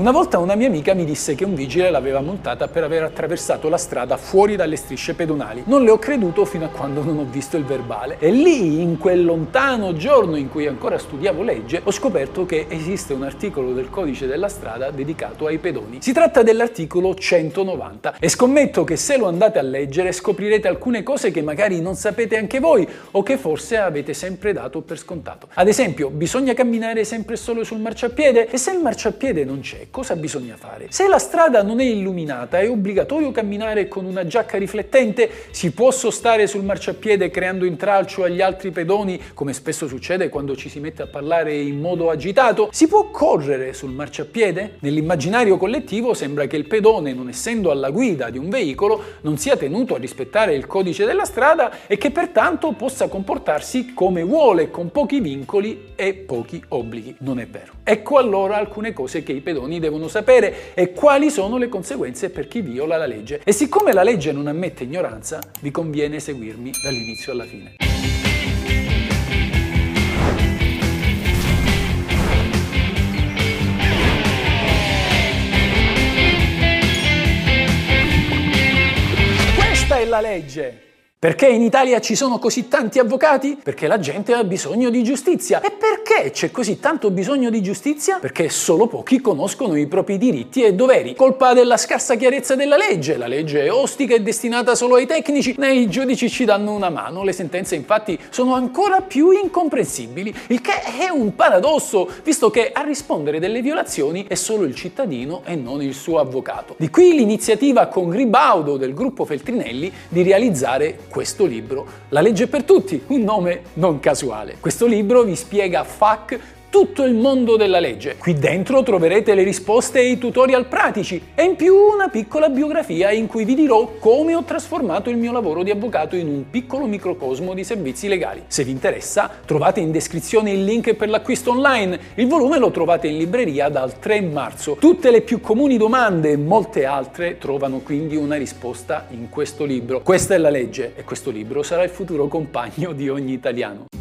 Una volta una mia amica mi disse che un vigile l'aveva montata per aver attraversato la strada fuori dalle strisce pedonali. Non le ho creduto fino a quando non ho visto il verbale. E lì, in quel lontano giorno in cui ancora studiavo legge, ho scoperto che esiste un articolo del codice della strada dedicato ai pedoni. Si tratta dell'articolo 190 e scommetto che se lo andate a leggere scoprirete alcune cose che magari non sapete anche voi o che forse avete sempre dato per scontato. Ad esempio, bisogna camminare sempre solo sul marciapiede e se il marciapiede non c'è, cosa bisogna fare? Se la strada non è illuminata, è obbligatorio camminare con una giacca riflettente? Si può sostare sul marciapiede creando intralcio agli altri pedoni, come spesso succede quando ci si mette a parlare in modo agitato? Si può correre sul marciapiede? Nell'immaginario collettivo sembra che il pedone, non essendo alla guida di un veicolo, non sia tenuto a rispettare il codice della strada e che pertanto possa comportarsi come vuole, con pochi vincoli e pochi obblighi. Non è vero. Ecco allora alcune cose che i pedoni devono sapere e quali sono le conseguenze per chi viola la legge. E siccome la legge non ammette ignoranza, vi conviene seguirmi dall'inizio alla fine. Questa è la legge! Perché in Italia ci sono così tanti avvocati? Perché la gente ha bisogno di giustizia. E perché c'è così tanto bisogno di giustizia? Perché solo pochi conoscono i propri diritti e doveri. Colpa della scarsa chiarezza della legge. La legge è ostica e destinata solo ai tecnici. Né i giudici ci danno una mano. Le sentenze infatti sono ancora più incomprensibili. Il che è un paradosso, visto che a rispondere delle violazioni è solo il cittadino e non il suo avvocato. Di qui l'iniziativa con Ribaudo del gruppo Feltrinelli di realizzare questo libro, La legge per tutti, un nome non casuale. Questo libro vi spiega FAC tutto il mondo della legge. Qui dentro troverete le risposte e i tutorial pratici e in più una piccola biografia in cui vi dirò come ho trasformato il mio lavoro di avvocato in un piccolo microcosmo di servizi legali. Se vi interessa, trovate in descrizione il link per l'acquisto online. Il volume lo trovate in libreria dal 3 marzo. Tutte le più comuni domande e molte altre trovano quindi una risposta in questo libro. Questa è la legge e questo libro sarà il futuro compagno di ogni italiano.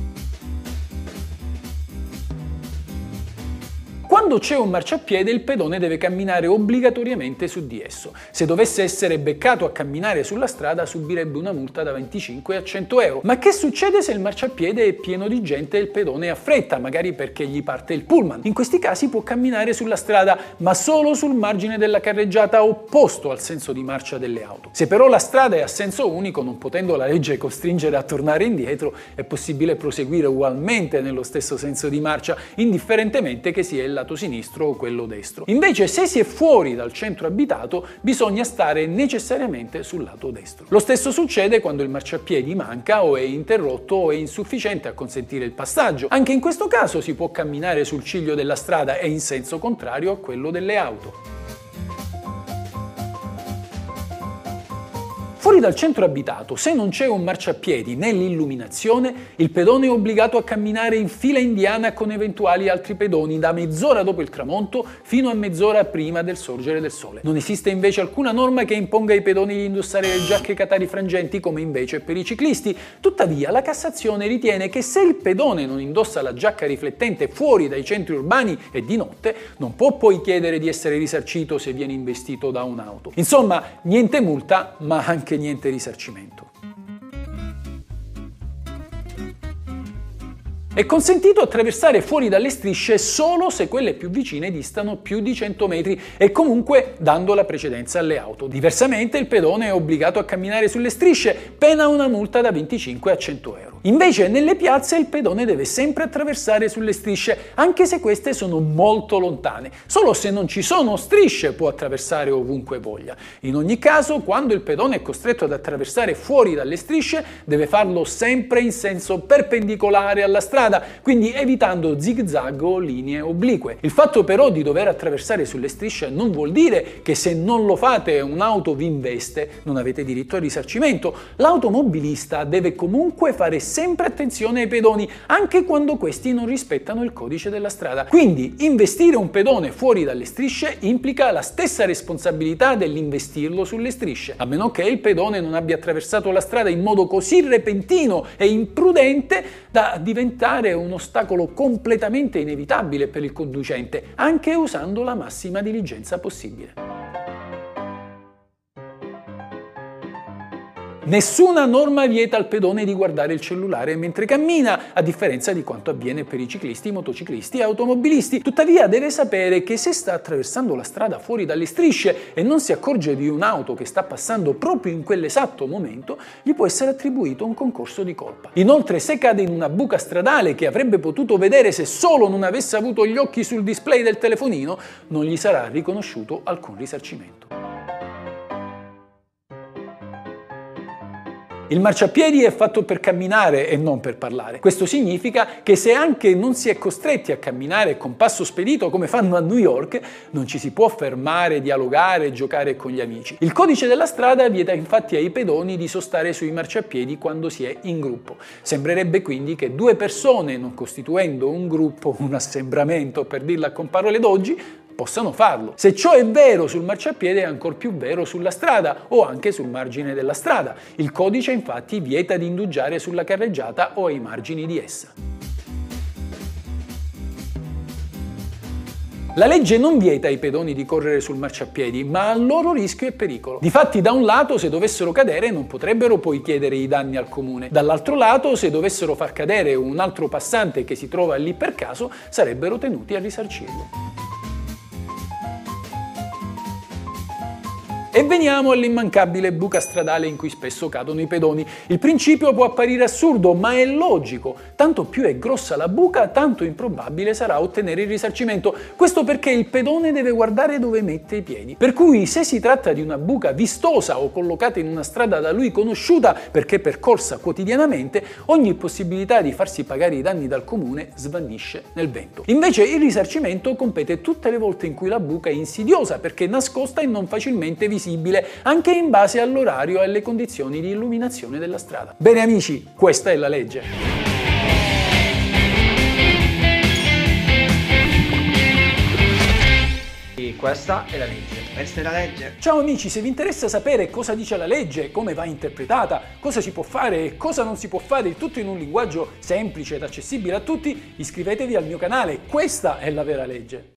Quando c'è un marciapiede il pedone deve camminare obbligatoriamente su di esso. Se dovesse essere beccato a camminare sulla strada subirebbe una multa da 25 a 100 euro. Ma che succede se il marciapiede è pieno di gente e il pedone ha fretta, magari perché gli parte il pullman? In questi casi può camminare sulla strada, ma solo sul margine della carreggiata opposto al senso di marcia delle auto. Se però la strada è a senso unico, non potendo la legge costringere a tornare indietro, è possibile proseguire ugualmente nello stesso senso di marcia, indifferentemente che sia il lato sinistro o quello destro. Invece se si è fuori dal centro abitato bisogna stare necessariamente sul lato destro. Lo stesso succede quando il marciapiedi manca o è interrotto o è insufficiente a consentire il passaggio. Anche in questo caso si può camminare sul ciglio della strada e in senso contrario a quello delle auto. Fuori dal centro abitato, se non c'è un marciapiedi nell'illuminazione, il pedone è obbligato a camminare in fila indiana con eventuali altri pedoni da mezz'ora dopo il tramonto fino a mezz'ora prima del sorgere del sole. Non esiste invece alcuna norma che imponga ai pedoni di indossare le giacche catari frangenti come invece per i ciclisti. Tuttavia, la Cassazione ritiene che se il pedone non indossa la giacca riflettente fuori dai centri urbani e di notte, non può poi chiedere di essere risarcito se viene investito da un'auto. Insomma, niente multa, ma anche niente risarcimento. È consentito attraversare fuori dalle strisce solo se quelle più vicine distano più di 100 metri e comunque dando la precedenza alle auto. Diversamente il pedone è obbligato a camminare sulle strisce, pena una multa da 25 a 100 euro. Invece nelle piazze il pedone deve sempre attraversare sulle strisce, anche se queste sono molto lontane. Solo se non ci sono strisce può attraversare ovunque voglia. In ogni caso, quando il pedone è costretto ad attraversare fuori dalle strisce, deve farlo sempre in senso perpendicolare alla strada, quindi evitando zig-zag o linee oblique. Il fatto però di dover attraversare sulle strisce non vuol dire che se non lo fate e un'auto vi investe, non avete diritto al risarcimento. L'automobilista deve comunque fare sempre attenzione ai pedoni, anche quando questi non rispettano il codice della strada. Quindi investire un pedone fuori dalle strisce implica la stessa responsabilità dell'investirlo sulle strisce, a meno che il pedone non abbia attraversato la strada in modo così repentino e imprudente da diventare un ostacolo completamente inevitabile per il conducente, anche usando la massima diligenza possibile. Nessuna norma vieta al pedone di guardare il cellulare mentre cammina, a differenza di quanto avviene per i ciclisti, motociclisti e automobilisti. Tuttavia deve sapere che se sta attraversando la strada fuori dalle strisce e non si accorge di un'auto che sta passando proprio in quell'esatto momento, gli può essere attribuito un concorso di colpa. Inoltre, se cade in una buca stradale che avrebbe potuto vedere se solo non avesse avuto gli occhi sul display del telefonino, non gli sarà riconosciuto alcun risarcimento. Il marciapiedi è fatto per camminare e non per parlare. Questo significa che se anche non si è costretti a camminare con passo spedito come fanno a New York, non ci si può fermare, dialogare giocare con gli amici. Il codice della strada vieta infatti ai pedoni di sostare sui marciapiedi quando si è in gruppo. Sembrerebbe quindi che due persone, non costituendo un gruppo, un assembramento per dirla con parole d'oggi, possano farlo. Se ciò è vero sul marciapiede è ancora più vero sulla strada o anche sul margine della strada. Il codice infatti vieta di indugiare sulla carreggiata o ai margini di essa. La legge non vieta ai pedoni di correre sul marciapiedi, ma a loro rischio e pericolo. Difatti, da un lato, se dovessero cadere, non potrebbero poi chiedere i danni al comune. Dall'altro lato, se dovessero far cadere un altro passante che si trova lì per caso, sarebbero tenuti a risarcirlo. E veniamo all'immancabile buca stradale in cui spesso cadono i pedoni. Il principio può apparire assurdo, ma è logico. Tanto più è grossa la buca, tanto improbabile sarà ottenere il risarcimento. Questo perché il pedone deve guardare dove mette i piedi. Per cui se si tratta di una buca vistosa o collocata in una strada da lui conosciuta perché percorsa quotidianamente, ogni possibilità di farsi pagare i danni dal comune svanisce nel vento. Invece il risarcimento compete tutte le volte in cui la buca è insidiosa perché nascosta e non facilmente visibile visibile anche in base all'orario e alle condizioni di illuminazione della strada. Bene amici, questa è la legge. Questa è la legge. Questa è la legge. Ciao amici, se vi interessa sapere cosa dice la legge, come va interpretata, cosa si può fare e cosa non si può fare, il tutto in un linguaggio semplice ed accessibile a tutti, iscrivetevi al mio canale. Questa è la vera legge.